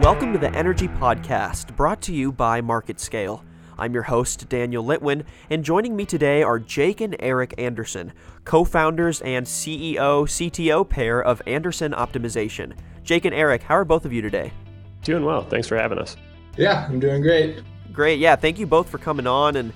Welcome to the Energy Podcast, brought to you by MarketScale. I'm your host, Daniel Litwin, and joining me today are Jake and Eric Anderson, co founders and CEO CTO pair of Anderson Optimization. Jake and Eric, how are both of you today? Doing well. Thanks for having us. Yeah, I'm doing great. Great. Yeah, thank you both for coming on and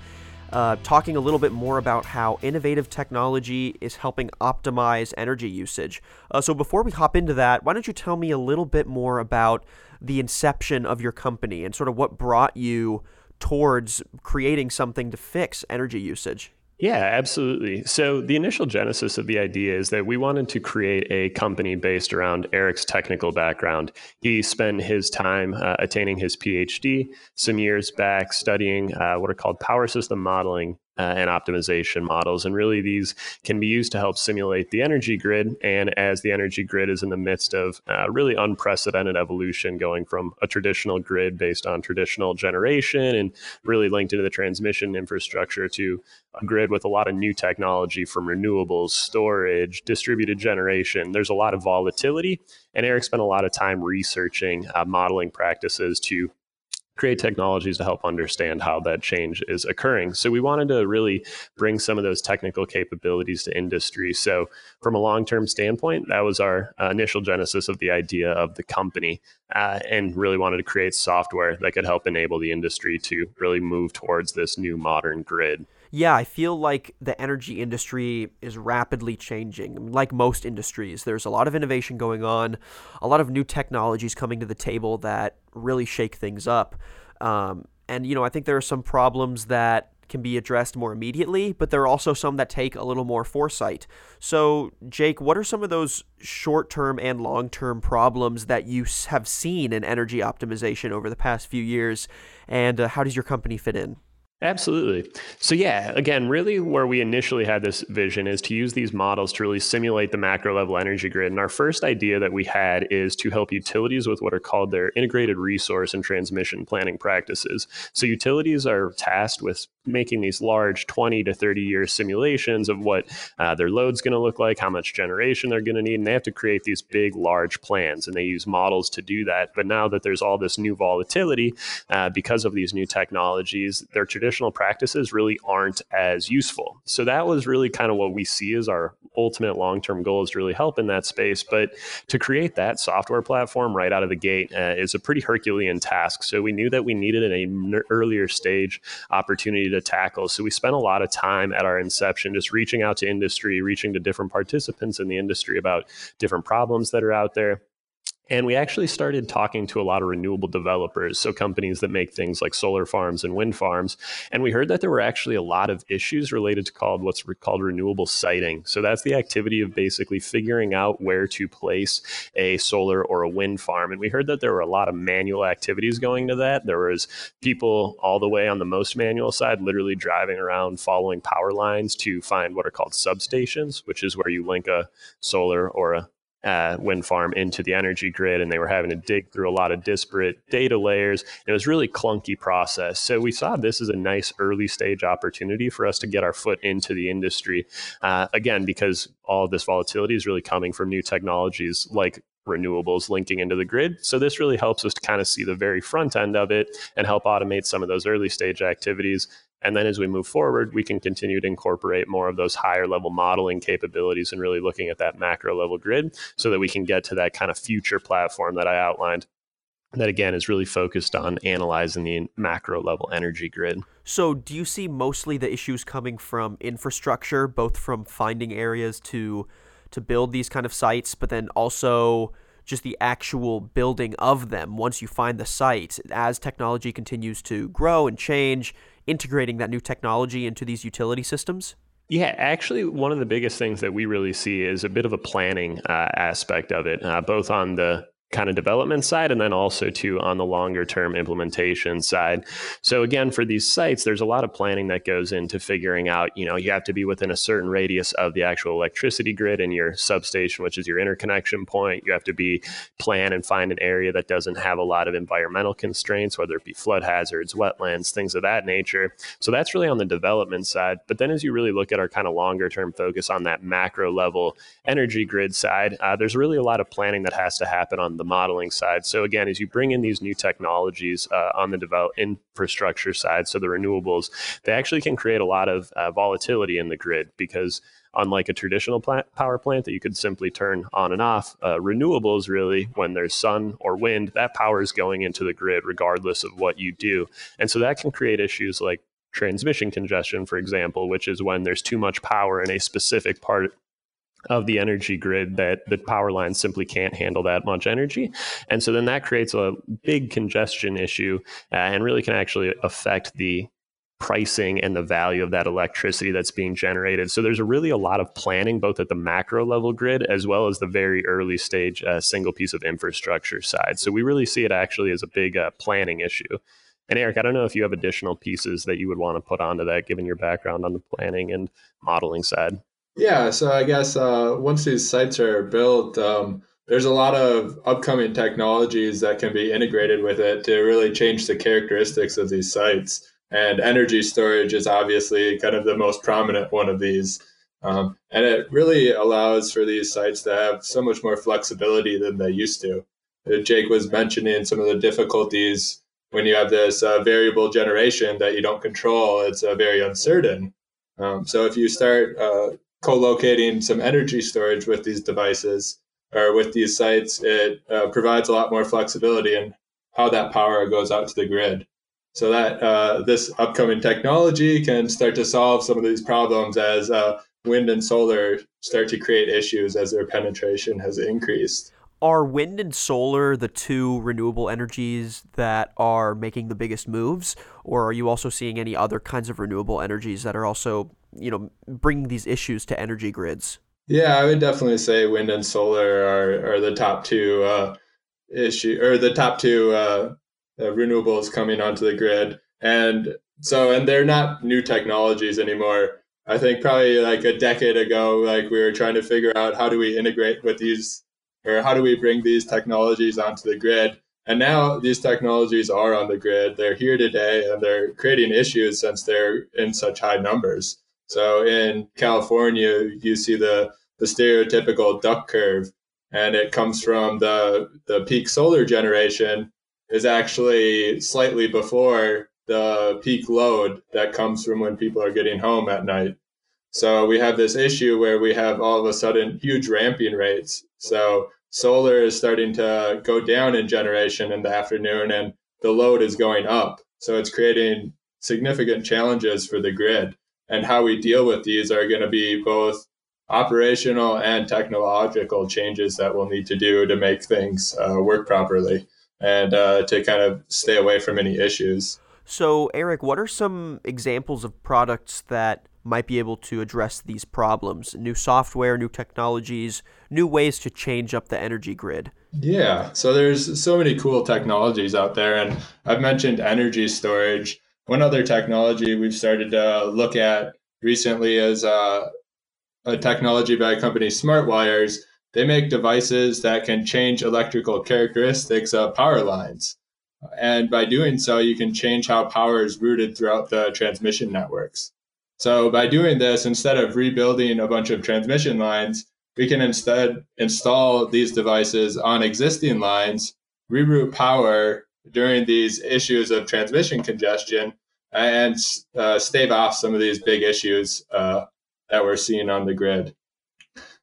uh, talking a little bit more about how innovative technology is helping optimize energy usage. Uh, so, before we hop into that, why don't you tell me a little bit more about the inception of your company and sort of what brought you towards creating something to fix energy usage? Yeah, absolutely. So, the initial genesis of the idea is that we wanted to create a company based around Eric's technical background. He spent his time uh, attaining his PhD some years back studying uh, what are called power system modeling uh, and optimization models. And really, these can be used to help simulate the energy grid. And as the energy grid is in the midst of uh, really unprecedented evolution, going from a traditional grid based on traditional generation and really linked into the transmission infrastructure to a grid with a lot of new technology from renewables, storage, distributed generation. There's a lot of volatility. And Eric spent a lot of time researching uh, modeling practices to create technologies to help understand how that change is occurring. So we wanted to really bring some of those technical capabilities to industry. So from a long-term standpoint, that was our uh, initial genesis of the idea of the company, uh, and really wanted to create software that could help enable the industry to really move towards this new modern grid. Yeah, I feel like the energy industry is rapidly changing. Like most industries, there's a lot of innovation going on, a lot of new technologies coming to the table that really shake things up. Um, and, you know, I think there are some problems that can be addressed more immediately, but there are also some that take a little more foresight. So, Jake, what are some of those short term and long term problems that you have seen in energy optimization over the past few years? And uh, how does your company fit in? Absolutely. So, yeah, again, really where we initially had this vision is to use these models to really simulate the macro level energy grid. And our first idea that we had is to help utilities with what are called their integrated resource and transmission planning practices. So, utilities are tasked with making these large 20 to 30 year simulations of what uh, their load's going to look like, how much generation they're going to need. And they have to create these big, large plans. And they use models to do that. But now that there's all this new volatility uh, because of these new technologies, their traditional practices really aren't as useful. So that was really kind of what we see as our ultimate long term goal is to really help in that space. But to create that software platform right out of the gate uh, is a pretty Herculean task. So we knew that we needed an earlier stage opportunity to tackle. So we spent a lot of time at our inception just reaching out to industry, reaching to different participants in the industry about different problems that are out there. And we actually started talking to a lot of renewable developers, so companies that make things like solar farms and wind farms. And we heard that there were actually a lot of issues related to called what's called renewable siting. So that's the activity of basically figuring out where to place a solar or a wind farm. And we heard that there were a lot of manual activities going to that. There was people all the way on the most manual side, literally driving around following power lines to find what are called substations, which is where you link a solar or a uh, wind farm into the energy grid, and they were having to dig through a lot of disparate data layers. It was really clunky process. So we saw this as a nice early stage opportunity for us to get our foot into the industry. Uh, again, because all of this volatility is really coming from new technologies like renewables linking into the grid. So this really helps us to kind of see the very front end of it and help automate some of those early stage activities and then as we move forward, we can continue to incorporate more of those higher level modeling capabilities and really looking at that macro level grid so that we can get to that kind of future platform that I outlined. That again is really focused on analyzing the macro level energy grid. So, do you see mostly the issues coming from infrastructure, both from finding areas to to build these kind of sites, but then also just the actual building of them once you find the site as technology continues to grow and change integrating that new technology into these utility systems? Yeah, actually, one of the biggest things that we really see is a bit of a planning uh, aspect of it, uh, both on the kind of development side and then also to on the longer term implementation side. So again for these sites there's a lot of planning that goes into figuring out you know you have to be within a certain radius of the actual electricity grid in your substation which is your interconnection point. You have to be plan and find an area that doesn't have a lot of environmental constraints whether it be flood hazards wetlands things of that nature. So that's really on the development side. But then as you really look at our kind of longer term focus on that macro level energy grid side uh, there's really a lot of planning that has to happen on the modeling side. So again, as you bring in these new technologies uh, on the develop infrastructure side, so the renewables, they actually can create a lot of uh, volatility in the grid because unlike a traditional plant, power plant that you could simply turn on and off, uh, renewables really, when there's sun or wind, that power is going into the grid regardless of what you do. And so that can create issues like transmission congestion, for example, which is when there's too much power in a specific part of the energy grid that the power lines simply can't handle that much energy. And so then that creates a big congestion issue uh, and really can actually affect the pricing and the value of that electricity that's being generated. So there's a really a lot of planning both at the macro level grid as well as the very early stage uh, single piece of infrastructure side. So we really see it actually as a big uh, planning issue. And Eric, I don't know if you have additional pieces that you would want to put onto that given your background on the planning and modeling side. Yeah, so I guess uh, once these sites are built, um, there's a lot of upcoming technologies that can be integrated with it to really change the characteristics of these sites. And energy storage is obviously kind of the most prominent one of these. Um, and it really allows for these sites to have so much more flexibility than they used to. Uh, Jake was mentioning some of the difficulties when you have this uh, variable generation that you don't control. It's uh, very uncertain. Um, so if you start uh, co-locating some energy storage with these devices or with these sites, it uh, provides a lot more flexibility in how that power goes out to the grid so that uh, this upcoming technology can start to solve some of these problems as uh, wind and solar start to create issues as their penetration has increased. Are wind and solar the two renewable energies that are making the biggest moves, or are you also seeing any other kinds of renewable energies that are also, you know, bringing these issues to energy grids? Yeah, I would definitely say wind and solar are, are the top two uh, issue or the top two uh, uh, renewables coming onto the grid. And so, and they're not new technologies anymore. I think probably like a decade ago, like we were trying to figure out how do we integrate with these or how do we bring these technologies onto the grid. And now these technologies are on the grid. They're here today and they're creating issues since they're in such high numbers. So in California, you see the, the stereotypical duck curve, and it comes from the, the peak solar generation is actually slightly before the peak load that comes from when people are getting home at night. So we have this issue where we have all of a sudden huge ramping rates. So solar is starting to go down in generation in the afternoon and the load is going up. So it's creating significant challenges for the grid. And how we deal with these are going to be both operational and technological changes that we'll need to do to make things uh, work properly and uh, to kind of stay away from any issues. So, Eric, what are some examples of products that might be able to address these problems? New software, new technologies, new ways to change up the energy grid? Yeah, so there's so many cool technologies out there, and I've mentioned energy storage. One other technology we've started to look at recently is uh, a technology by a company, SmartWires, they make devices that can change electrical characteristics of power lines. And by doing so, you can change how power is routed throughout the transmission networks. So by doing this, instead of rebuilding a bunch of transmission lines, we can instead install these devices on existing lines, reroute power during these issues of transmission congestion, and uh, stave off some of these big issues uh, that we're seeing on the grid.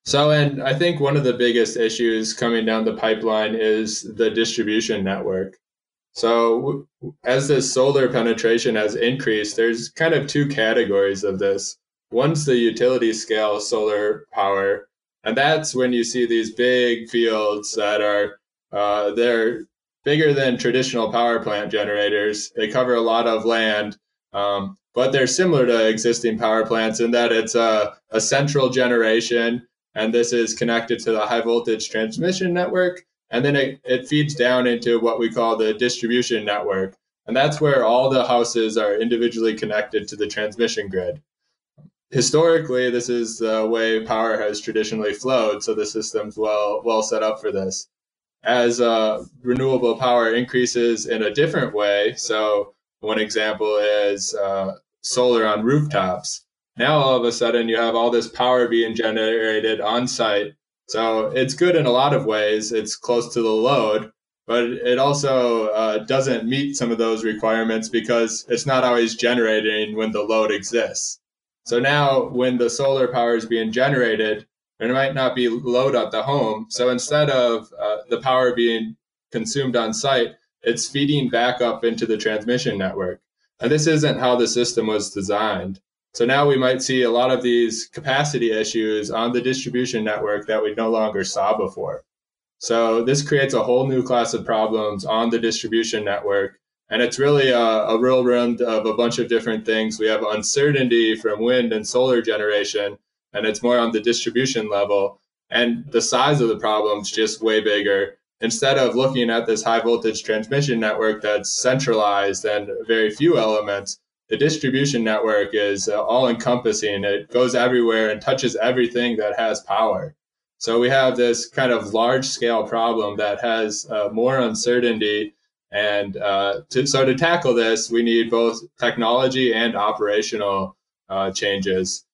So, and I think one of the biggest issues coming down the pipeline is the distribution network. So, as the solar penetration has increased, there's kind of two categories of this. One's the utility scale solar power, and that's when you see these big fields that are uh, they're bigger than traditional power plant generators. They cover a lot of land, um, but they're similar to existing power plants in that it's a, a central generation and this is connected to the high voltage transmission network. And then it, it feeds down into what we call the distribution network. And that's where all the houses are individually connected to the transmission grid. Historically, this is the way power has traditionally flowed, so the system's well well set up for this. As uh, renewable power increases in a different way, so one example is uh, solar on rooftops now all of a sudden you have all this power being generated on site So it's good in a lot of ways. It's close to the load, but it also uh, doesn't meet some of those requirements because it's not always generating when the load exists. So now, when the solar power is being generated, there might not be load at the home. So instead of uh, the power being consumed on site, it's feeding back up into the transmission network. And this isn't how the system was designed. So now we might see a lot of these capacity issues on the distribution network that we no longer saw before. So this creates a whole new class of problems on the distribution network. And it's really a, a whirlwind of a bunch of different things. We have uncertainty from wind and solar generation, and it's more on the distribution level. And the size of the problem's just way bigger. Instead of looking at this high voltage transmission network that's centralized and very few elements, the distribution network is uh, all encompassing. It goes everywhere and touches everything that has power. So we have this kind of large scale problem that has uh, more uncertainty. And uh, to, so to tackle this, we need both technology and operational uh, changes.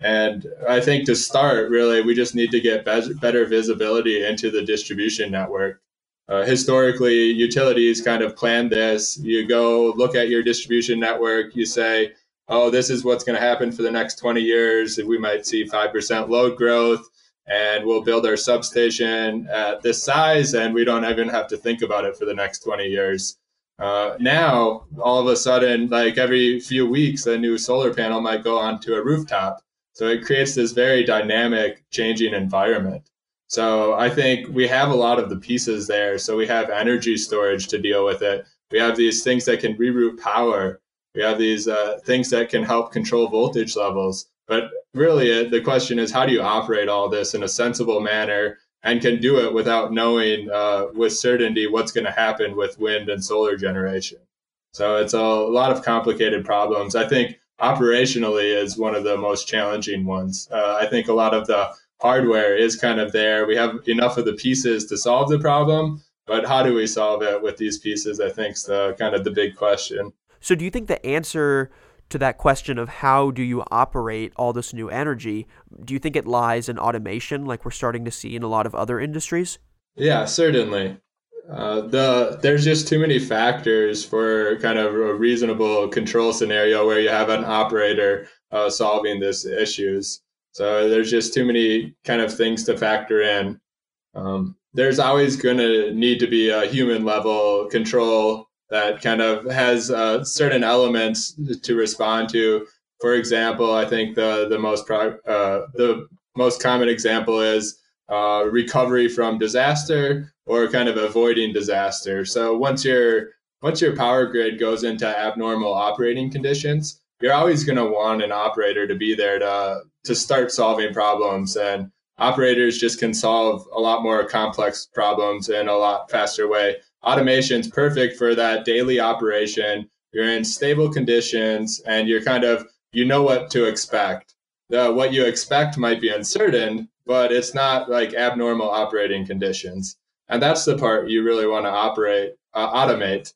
And I think to start, really, we just need to get be- better visibility into the distribution network. Uh, historically, utilities kind of plan this. You go look at your distribution network, you say, oh, this is what's going to happen for the next 20 years. We might see 5% load growth, and we'll build our substation at this size, and we don't even have to think about it for the next 20 years. Uh, now, all of a sudden, like every few weeks, a new solar panel might go onto a rooftop. So it creates this very dynamic, changing environment. So I think we have a lot of the pieces there. So we have energy storage to deal with it. We have these things that can reroute power. We have these uh, things that can help control voltage levels. But really, uh, the question is how do you operate all this in a sensible manner and can do it without knowing uh, with certainty what's going to happen with wind and solar generation? So it's a lot of complicated problems. I think operationally is one of the most challenging ones. Uh, I think a lot of the hardware is kind of there. We have enough of the pieces to solve the problem, but how do we solve it with these pieces? I think is the kind of the big question. So, do you think the answer to that question of how do you operate all this new energy, do you think it lies in automation, like we're starting to see in a lot of other industries? Yeah, certainly. Uh, the there's just too many factors for kind of a reasonable control scenario where you have an operator uh, solving these issues. So there's just too many kind of things to factor in. Um, there's always going to need to be a human level control that kind of has uh, certain elements to respond to. For example, I think the the most pro- uh, the most common example is uh, recovery from disaster or kind of avoiding disaster. So once your once your power grid goes into abnormal operating conditions, you're always going to want an operator to be there to to start solving problems. And operators just can solve a lot more complex problems in a lot faster way. Automation is perfect for that daily operation. You're in stable conditions and you're kind of you know what to expect the, what you expect might be uncertain but it's not like abnormal operating conditions and that's the part you really want to operate uh, automate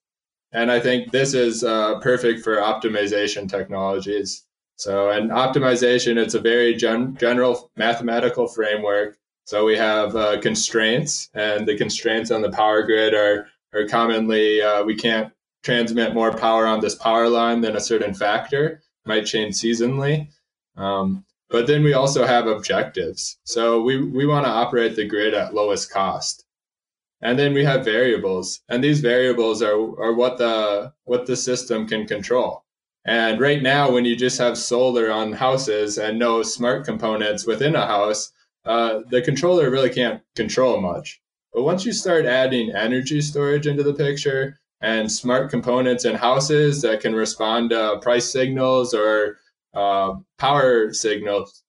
and I think this is uh, perfect for optimization technologies. So, and optimization, it's a very gen- general mathematical framework. So we have uh, constraints, and the constraints on the power grid are are commonly uh, we can't transmit more power on this power line than a certain factor. Might change seasonally. Um, but then we also have objectives. So we, we want to operate the grid at lowest cost. And then we have variables. And these variables are, are what the what the system can control. And right now when you just have solar on houses and no smart components within a house uh, the controller really can't control much. But once you start adding energy storage into the picture and smart components in houses that can respond to price signals or uh, power signals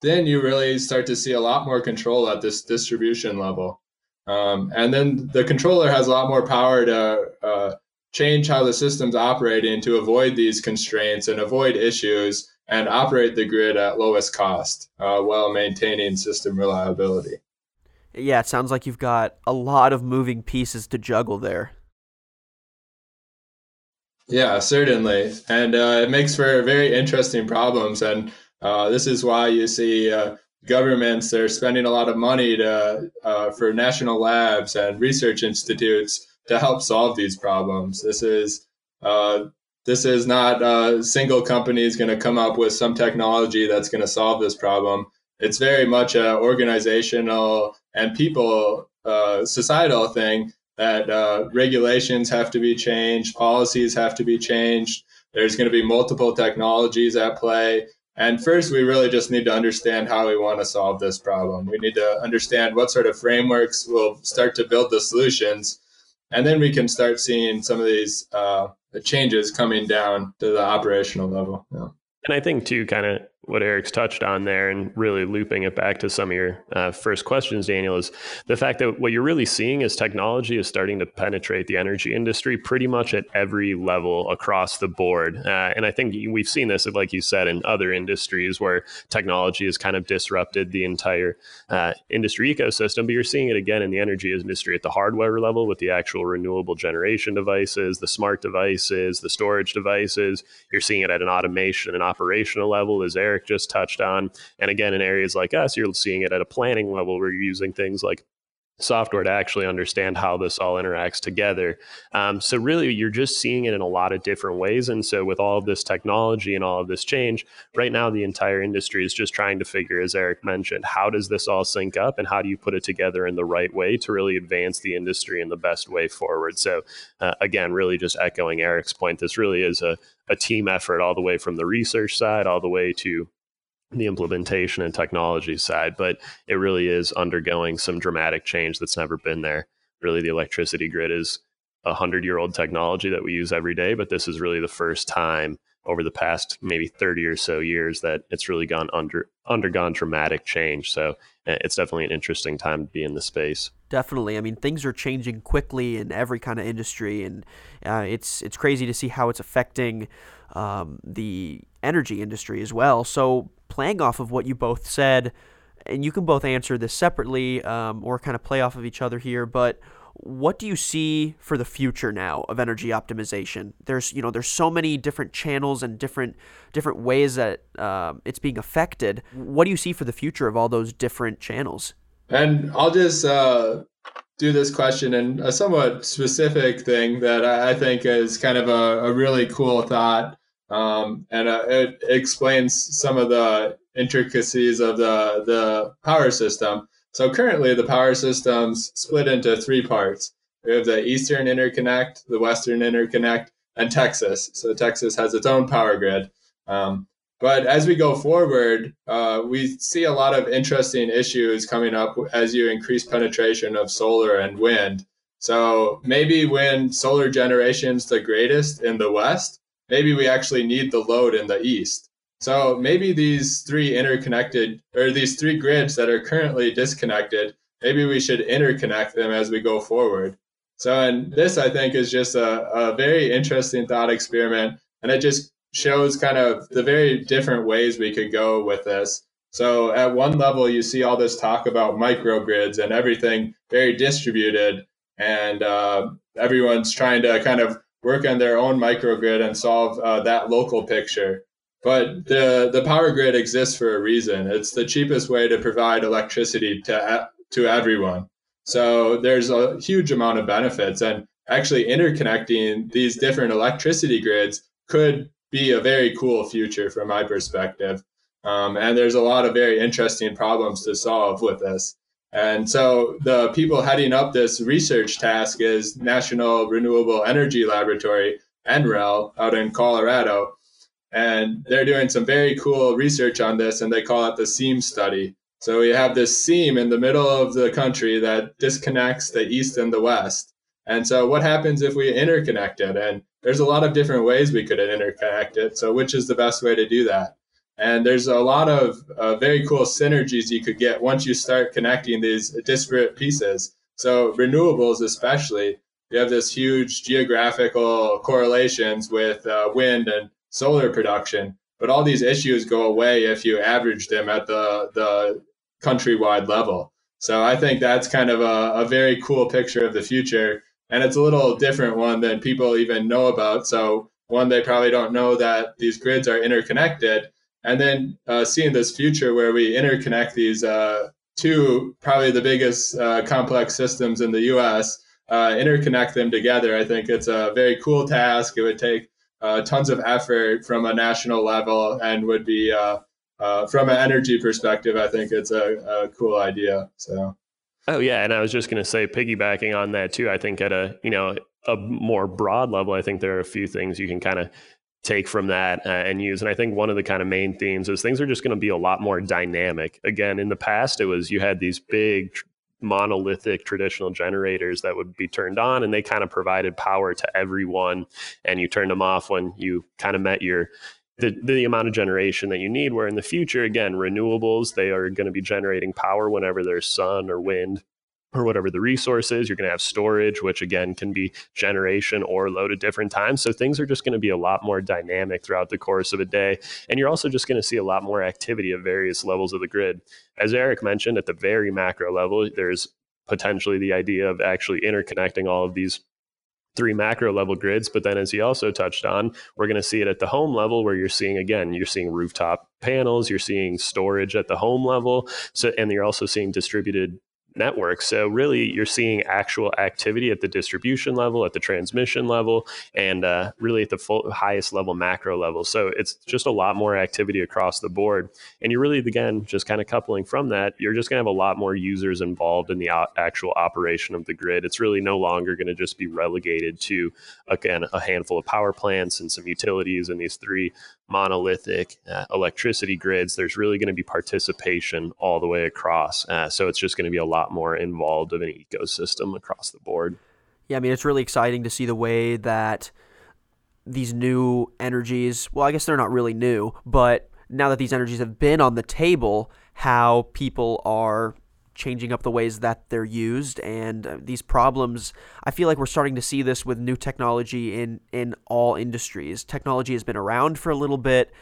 then you really start to see a lot more control at this distribution level um, and then the controller has a lot more power to uh, change how the system's operating to avoid these constraints and avoid issues and operate the grid at lowest cost uh, while maintaining system reliability. Yeah, it sounds like you've got a lot of moving pieces to juggle there. Yeah, certainly. And uh, it makes for very interesting problems. And uh, this is why you see uh, governments are spending a lot of money to uh, for national labs and research institutes to help solve these problems. This is uh, this is not a single company is going to come up with some technology that's going to solve this problem. It's very much an organizational and people uh, societal thing that uh, regulations have to be changed, policies have to be changed. There's going to be multiple technologies at play. And first, we really just need to understand how we want to solve this problem. We need to understand what sort of frameworks will start to build the solutions. And then we can start seeing some of these uh, changes coming down to the operational level. Yeah. And I think, too, kind of what Eric's touched on there and really looping it back to some of your uh, first questions, Daniel, is the fact that what you're really seeing is technology is starting to penetrate the energy industry pretty much at every level across the board. Uh, and I think we've seen this, like you said, in other industries where technology has kind of disrupted the entire uh, industry ecosystem. But you're seeing it again in the energy industry at the hardware level with the actual renewable generation devices, the smart devices, the storage devices. You're seeing it at an automation and operational level as Eric Eric just touched on. And again, in areas like us, you're seeing it at a planning level where you're using things like software to actually understand how this all interacts together. Um, so really, you're just seeing it in a lot of different ways. And so with all of this technology and all of this change, right now the entire industry is just trying to figure, as Eric mentioned, how does this all sync up and how do you put it together in the right way to really advance the industry in the best way forward. So uh, again, really just echoing Eric's point, this really is a, a team effort all the way from the research side all the way to the implementation and technology side, but it really is undergoing some dramatic change that's never been there. Really, the electricity grid is a hundred year old technology that we use every day, but this is really the first time over the past maybe 30 or so years that it's really gone under undergone dramatic change. So eh, it's definitely an interesting time to be in the space. Definitely. I mean, things are changing quickly in every kind of industry, and uh, it's it's crazy to see how it's affecting um, the energy industry as well. So playing off of what you both said, and you can both answer this separately um, or kind of play off of each other here, but what do you see for the future now of energy optimization there's you know there's so many different channels and different different ways that uh, it's being affected what do you see for the future of all those different channels and i'll just uh, do this question in a somewhat specific thing that i think is kind of a, a really cool thought um, and uh, it explains some of the intricacies of the the power system. So currently, the power system's split into three parts. We have the Eastern Interconnect, the Western Interconnect, and Texas. So Texas has its own power grid. Um, but as we go forward, uh, we see a lot of interesting issues coming up as you increase penetration of solar and wind. So maybe when solar generation is the greatest in the West, maybe we actually need the load in the east. So maybe these three interconnected or these three grids that are currently disconnected, maybe we should interconnect them as we go forward. So, and this I think is just a, a very interesting thought experiment, and it just shows kind of the very different ways we could go with this. So, at one level, you see all this talk about microgrids and everything very distributed, and uh, everyone's trying to kind of work on their own microgrid and solve uh, that local picture. But the the power grid exists for a reason. It's the cheapest way to provide electricity to to everyone. So there's a huge amount of benefits, and actually interconnecting these different electricity grids could be a very cool future from my perspective. Um, and there's a lot of very interesting problems to solve with this. And so the people heading up this research task is National Renewable Energy Laboratory, NREL, out in Colorado. And they're doing some very cool research on this, and they call it the seam study. So we have this seam in the middle of the country that disconnects the east and the west. And so what happens if we interconnect it? And there's a lot of different ways we could interconnect it. So which is the best way to do that? And there's a lot of uh, very cool synergies you could get once you start connecting these disparate pieces. So, renewables, especially, you have this huge geographical correlations with uh, wind and solar production. But all these issues go away if you average them at the, the countrywide level. So, I think that's kind of a, a very cool picture of the future. And it's a little different one than people even know about. So, one, they probably don't know that these grids are interconnected and then uh, seeing this future where we interconnect these uh, two probably the biggest uh, complex systems in the U.S. Uh, interconnect them together. I think it's a very cool task. It would take uh, tons of effort from a national level and would be uh, from an energy perspective. I think it's a, a cool idea. So. Oh yeah, and I was just going to say, piggybacking on that too. I think at a you know a more broad level, I think there are a few things you can kind of take from that uh, and use. And I think one of the kind of main themes is things are just going to be a lot more dynamic. Again, in the past, it was you had these big monolithic traditional generators that would be turned on and they kind of provided power to everyone and you turned them off when you kind of met your the, the amount of generation that you need where in the future again renewables they are going to be generating power whenever there's sun or wind or whatever the resource is. You're going to have storage, which again can be generation or load at different times. So things are just going to be a lot more dynamic throughout the course of a day. And you're also just going to see a lot more activity at various levels of the grid. As Eric mentioned, at the very macro level, there's potentially the idea of actually interconnecting all of these three macro level grids. But then, as he also touched on, we're going to see it at the home level where you're seeing, again, you're seeing rooftop panels, you're seeing storage at the home level. So, and you're also seeing distributed network. So really, you're seeing actual activity at the distribution level, at the transmission level, and uh, really at the full, highest level macro level. So it's just a lot more activity across the board. And you're really, again, just kind of coupling from that, you're just going to have a lot more users involved in the actual operation of the grid. It's really no longer going to just be relegated to, again, a handful of power plants and some utilities and these three monolithic uh, electricity grids, there's really going to be participation all the way across. Uh, so it's just going to be a lot more involved of an ecosystem across the board. Yeah, I mean, it's really exciting to see the way that these new energies, well, I guess they're not really new, but now that these energies have been on the table, how people are changing up the ways that they're used and uh, these problems i feel like we're starting to see this with new technology in in all industries. Technology has been around for a little bit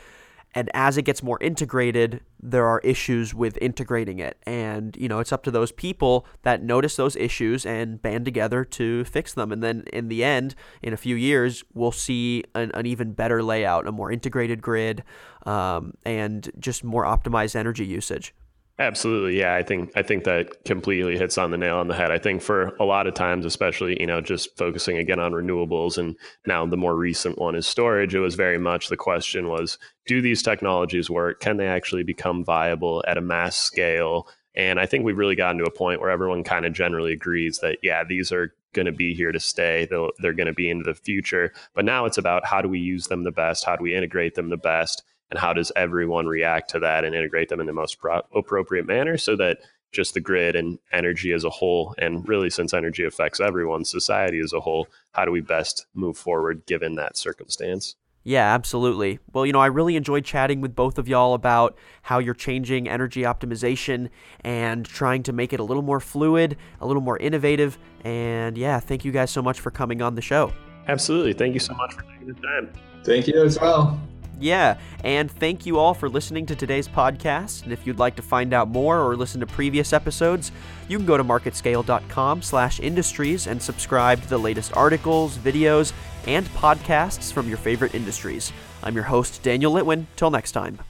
and as it gets more integrated there are issues with integrating it. And you know it's up to those people that notice those issues and band together to fix them. And then in the end in a few years we'll see an, an even better layout a more integrated grid um, and just more optimized energy usage Absolutely. Yeah, I think I think that completely hits on the nail on the head. I think for a lot of times, especially, you know, just focusing again on renewables and now the more recent one is storage, it was very much the question was do these technologies work? Can they actually become viable at a mass scale? And I think we've really gotten to a point where everyone kind of generally agrees that yeah, these are going to be here to stay. They'll, they're going to be into the future. But now it's about how do we use them the best? How do we integrate them the best? And how does everyone react to that and integrate them in the most pro- appropriate manner so that just the grid and energy as a whole and really since energy affects everyone society as a whole how do we best move forward given that circumstance yeah, absolutely. Well, you know, I really enjoyed chatting with both of y'all about how you're changing energy optimization and trying to make it a little more fluid, a little more innovative. And yeah, thank you guys so much for coming on the show. Absolutely. Thank you so much for taking the time. Thank you as well. Yeah, and thank you all for listening to today's podcast. And if you'd like to find out more or listen to previous episodes, you can go to marketscale.com slash industries and subscribe to the latest articles, videos, and podcasts from your favorite industries. I'm your host Daniel Litwin. Till next time.